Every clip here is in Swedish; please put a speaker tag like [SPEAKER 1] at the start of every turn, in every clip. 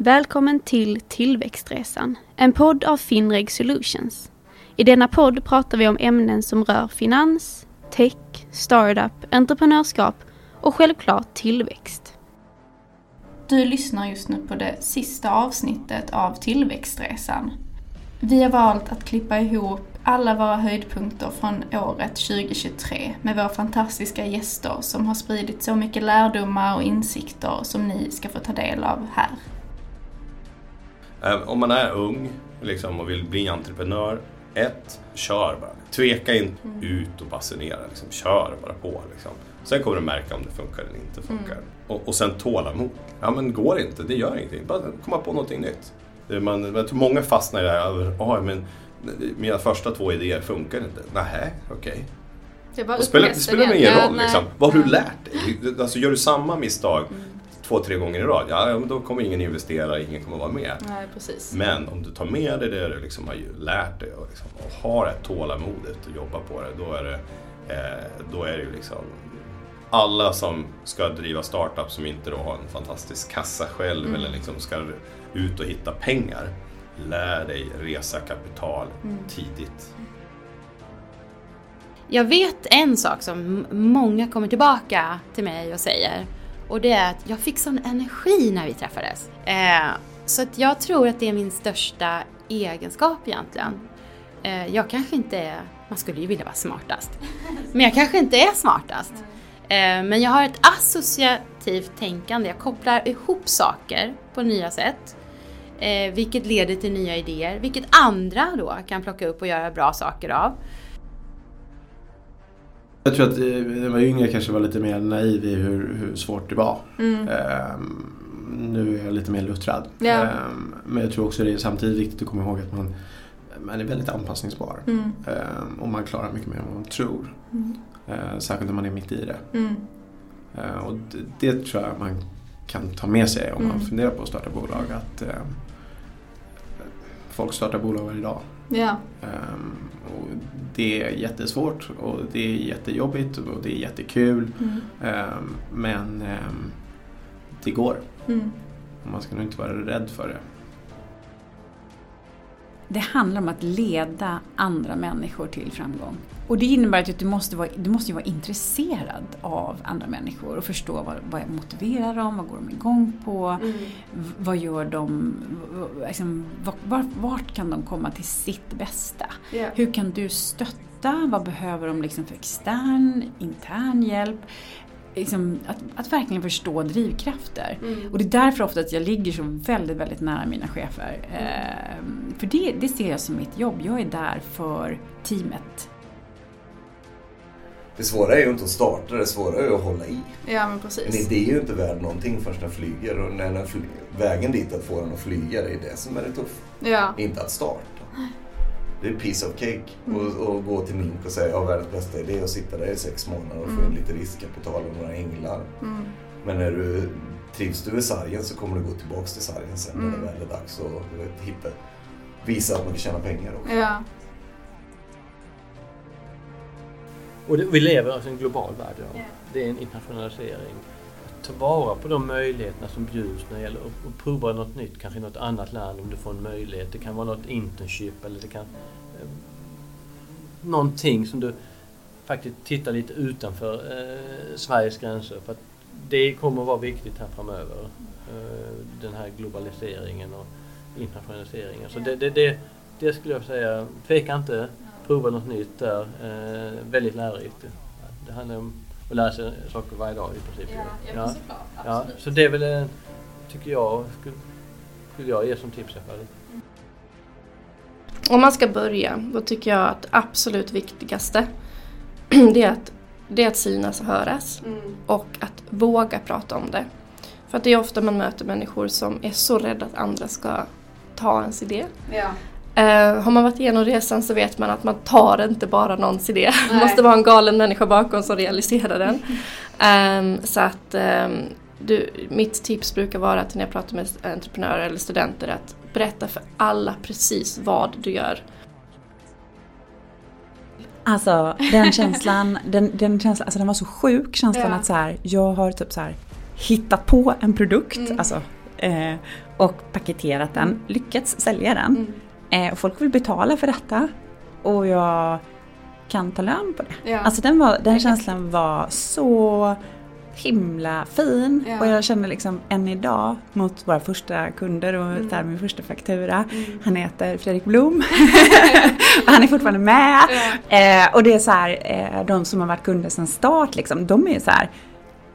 [SPEAKER 1] Välkommen till Tillväxtresan, en podd av Finreg Solutions. I denna podd pratar vi om ämnen som rör finans, tech, startup, entreprenörskap och självklart tillväxt. Du lyssnar just nu på det sista avsnittet av Tillväxtresan. Vi har valt att klippa ihop alla våra höjdpunkter från året 2023 med våra fantastiska gäster som har spridit så mycket lärdomar och insikter som ni ska få ta del av här.
[SPEAKER 2] Om man är ung liksom, och vill bli entreprenör, ett, kör bara. Tveka inte mm. ut och basunera, liksom. kör bara på. Liksom. Sen kommer du märka om det funkar eller inte funkar. Mm. Och, och sen tålamod. Ja men går det inte, det gör ingenting. Bara komma på någonting nytt. Man, jag tror många fastnar i det här, oh, men mina första två idéer funkar inte. Nähä, okej. Okay. Det, spelar, det spelar ingen roll. Ja, liksom. Vad har du lärt dig? Alltså, gör du samma misstag mm. Två, tre gånger i rad, ja, då kommer ingen investera, ingen kommer vara med.
[SPEAKER 1] Nej, precis.
[SPEAKER 2] Men om du tar med dig det du liksom har lärt dig och, liksom, och har ett tålamodet och jobbar på det, då är det, eh, då är det ju liksom alla som ska driva startup som inte då har en fantastisk kassa själv mm. eller liksom ska ut och hitta pengar lär dig resa kapital mm. tidigt.
[SPEAKER 3] Jag vet en sak som många kommer tillbaka till mig och säger. Och det är att jag fick sån energi när vi träffades. Eh, så att jag tror att det är min största egenskap egentligen. Eh, jag kanske inte är, man skulle ju vilja vara smartast. Men jag kanske inte är smartast. Eh, men jag har ett associativt tänkande. Jag kopplar ihop saker på nya sätt. Eh, vilket leder till nya idéer, vilket andra då kan plocka upp och göra bra saker av.
[SPEAKER 4] Jag tror att eh, när var yngre kanske var lite mer naiv i hur, hur svårt det var. Mm. Um, nu är jag lite mer luttrad. Ja. Um, men jag tror också det är samtidigt viktigt att komma ihåg att man, man är väldigt anpassningsbar. Mm. Um, och man klarar mycket mer än vad man tror. Mm. Uh, särskilt när man är mitt i det. Uh, och det, det, tror jag man kan ta med sig om man mm. funderar på att starta bolag. Att, uh, folk startar bolag varje dag. Um, och det är jättesvårt och det är jättejobbigt och det är jättekul. Mm. Um, men um, det går. Mm. Man ska nog inte vara rädd för det.
[SPEAKER 5] Det handlar om att leda andra människor till framgång. Och det innebär att du måste vara, du måste vara intresserad av andra människor och förstå vad, vad motiverar dem, vad går de igång på, mm. vad gör de, liksom, vart, vart kan de komma till sitt bästa? Yeah. Hur kan du stötta, vad behöver de liksom för extern, intern hjälp? Liksom, att, att, verkligen förstå drivkrafter. Mm. Och det är därför ofta att jag ligger så väldigt, väldigt nära mina chefer. Mm. Eh, för det, det ser jag som mitt jobb. Jag är där för teamet.
[SPEAKER 6] Det svåra är ju inte att starta, det svåra är ju att hålla i.
[SPEAKER 1] Ja, men precis.
[SPEAKER 6] En idé är ju inte värd någonting förrän den flyger och när den flyger, vägen dit att få den att flyga, det är det som är det tuffa. Ja. Inte att starta. Det är piece of cake. Mm. Och, och, gå till Mink och säga jag har världens bästa idé och sitta där i sex månader och få mm. in lite riskkapital och några änglar. Mm. Men när du trivs du i sargen så kommer du gå tillbaks till sargen sen när det mm. väl är dags att hitta, visa att man kan tjäna pengar också.
[SPEAKER 1] Ja.
[SPEAKER 7] Och det, vi lever alltså i en global värld idag. Yeah. Det är en internationalisering. Ta vara på de möjligheterna som bjuds när det gäller att prova något nytt, kanske i något annat land om du får en möjlighet. Det kan vara något internship eller det kan... Eh, någonting som du faktiskt tittar lite utanför eh, Sveriges gränser. För att det kommer att vara viktigt här framöver. Eh, den här globaliseringen och internationaliseringen. Så det, det, det, det skulle jag säga, tveka inte prova något nytt där. Eh, väldigt lärorikt. Det handlar om att lära sig saker varje dag i princip.
[SPEAKER 1] Ja, ja, såklart. Ja,
[SPEAKER 7] så det är väl, eh, tycker jag, skulle, skulle jag ge som tips i alla fall.
[SPEAKER 8] Om man ska börja, då tycker jag att absolut viktigaste det är att, det är att synas och höras. Mm. Och att våga prata om det. För att det är ofta man möter människor som är så rädda att andra ska ta ens idé. Ja. Uh, har man varit igenom resan så vet man att man tar inte bara någons idé. Det måste vara en galen människa bakom som realiserar den. Um, så att um, du, mitt tips brukar vara till när jag pratar med entreprenörer eller studenter att berätta för alla precis vad du gör.
[SPEAKER 5] Alltså den känslan, den, den, känslan alltså, den var så sjuk känslan ja. att så här, jag har typ så här, hittat på en produkt. Mm. Alltså
[SPEAKER 9] eh, och paketerat den, lyckats sälja den. Mm. Och folk vill betala för detta. Och jag kan ta lön på det. Ja. Alltså den, var, den känslan var så himla fin ja. och jag känner liksom än idag mot våra första kunder och mm. där min första faktura. Mm. Han heter Fredrik Blom och han är fortfarande med. Ja. Eh, och det är så här, eh, de som har varit kunder sedan start liksom, de är ju så här,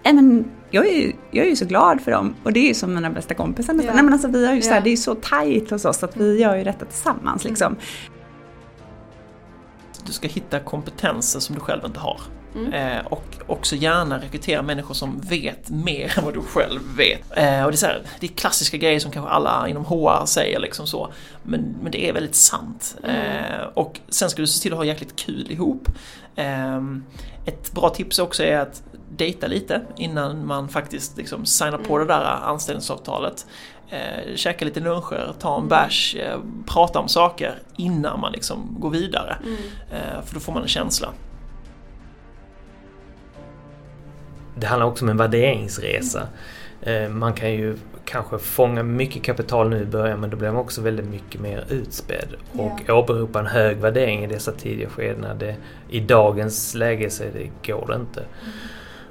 [SPEAKER 9] eh, men jag är, ju, jag är ju så glad för dem och det är ju som mina bästa kompisar nästan. Ja. Nej, men alltså, vi har ju så här, Det är ju så tajt hos oss att vi mm. gör ju detta tillsammans liksom. Mm.
[SPEAKER 10] Du ska hitta kompetenser som du själv inte har. Mm. Eh, och också gärna rekrytera människor som vet mer än vad du själv vet. Eh, och det, är så här, det är klassiska grejer som kanske alla inom HR säger liksom så. Men, men det är väldigt sant. Mm. Eh, och sen ska du se till att ha jäkligt kul ihop. Ehm, ett bra tips också är att dejta lite innan man faktiskt liksom signar på mm. det där anställningsavtalet. Eh, käka lite luncher, ta en mm. bärs, eh, prata om saker innan man liksom går vidare. Mm. Eh, för då får man en känsla.
[SPEAKER 11] Det handlar också om en värderingsresa. Eh, man kan ju kanske fånga mycket kapital nu i början men då blir man också väldigt mycket mer utspädd. Och yeah. åberopa en hög värdering i dessa tidiga skeden. Det, I dagens läge så det, går det inte.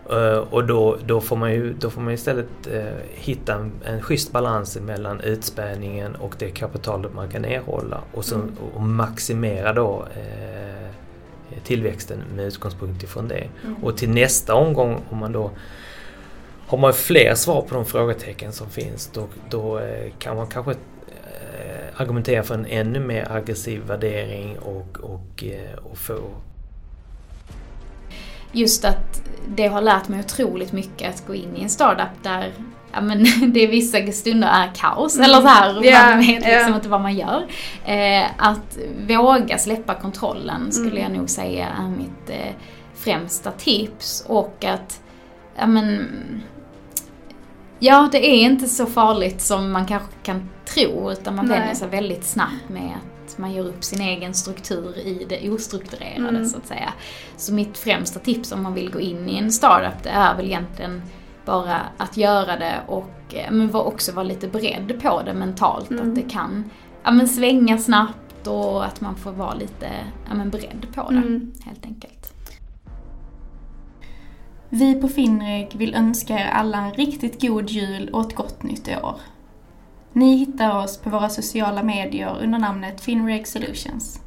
[SPEAKER 11] Mm. och då, då, får man ju, då får man istället uh, hitta en, en schysst balans mellan utspädningen och det kapitalet man kan erhålla och, så, mm. och maximera då uh, tillväxten med utgångspunkt ifrån det. Mm. Och till nästa omgång om man då har man fler svar på de frågetecken som finns då, då eh, kan man kanske eh, argumentera för en ännu mer aggressiv värdering och, och, eh, och få
[SPEAKER 12] Just att det har lärt mig otroligt mycket att gå in i en startup där ja, men det vissa stunder är kaos. Mm. Eller så här, yeah, man vet liksom yeah. inte vad man gör. Eh, att våga släppa kontrollen skulle mm. jag nog säga är mitt eh, främsta tips. Och att, ja men, ja det är inte så farligt som man kanske kan tro. Utan man vänjer sig väldigt snabbt med att man gör upp sin egen struktur i det ostrukturerade mm. så att säga. Så mitt främsta tips om man vill gå in i en startup det är väl egentligen bara att göra det och eh, men också vara lite beredd på det mentalt. Mm. Att det kan ja, men svänga snabbt och att man får vara lite ja, men beredd på det mm. helt enkelt.
[SPEAKER 1] Vi på Finreg vill önska er alla en riktigt god jul och ett gott nytt år. Ni hittar oss på våra sociala medier under namnet Finreg Solutions.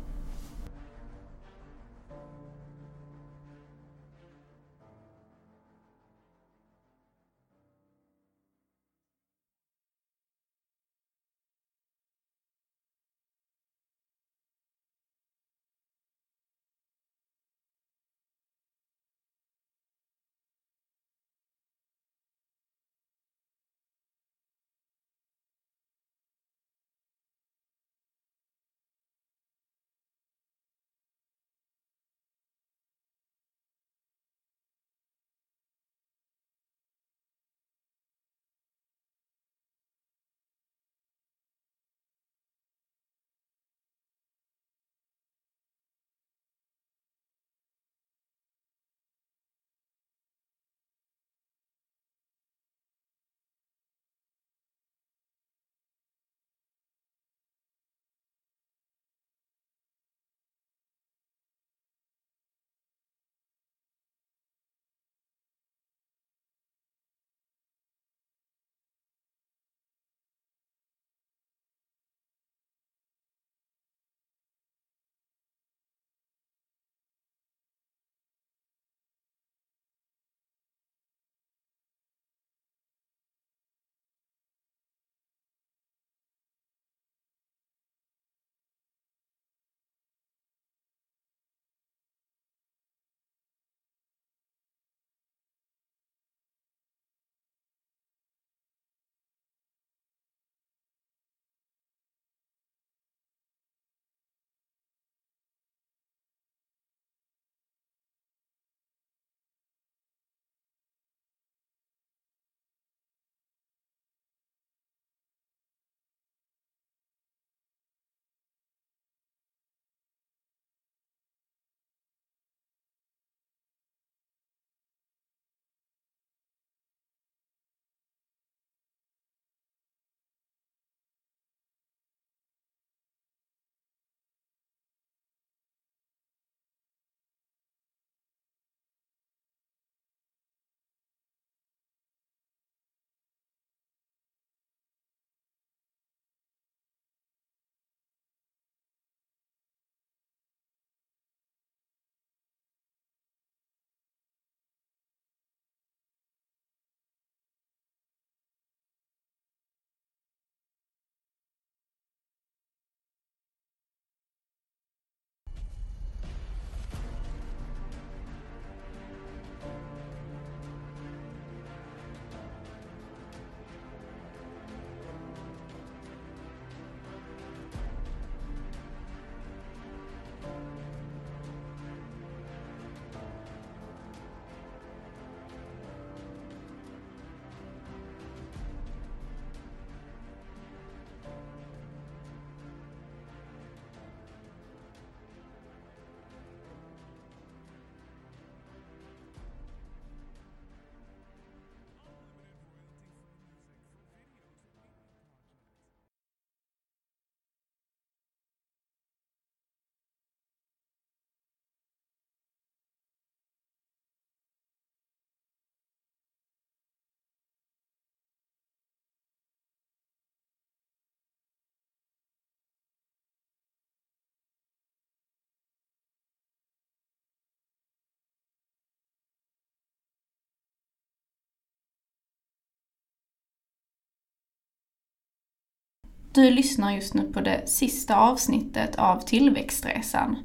[SPEAKER 1] Du lyssnar just nu på det sista avsnittet av Tillväxtresan.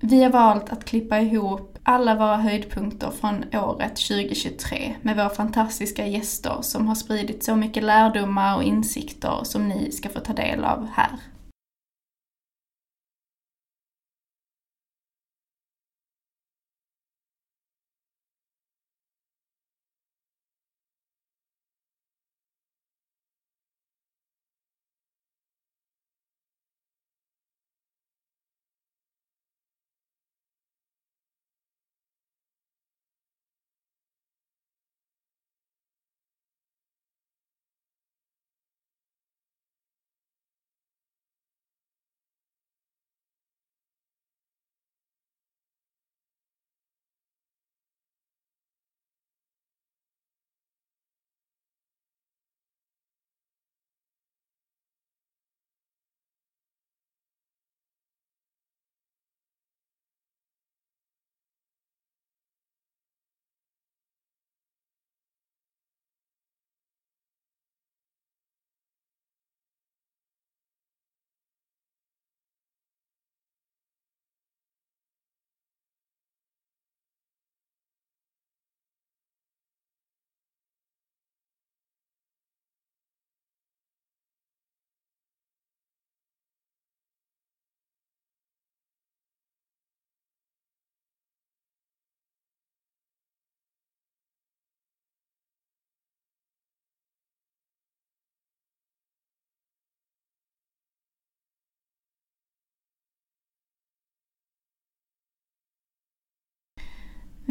[SPEAKER 1] Vi har valt att klippa ihop alla våra höjdpunkter från året 2023 med våra fantastiska gäster som har spridit så mycket lärdomar och insikter som ni ska få ta del av här.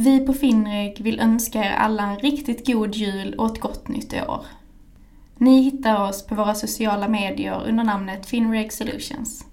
[SPEAKER 1] Vi på Finreg vill önska er alla en riktigt god jul och ett gott nytt år. Ni hittar oss på våra sociala medier under namnet Finreg Solutions.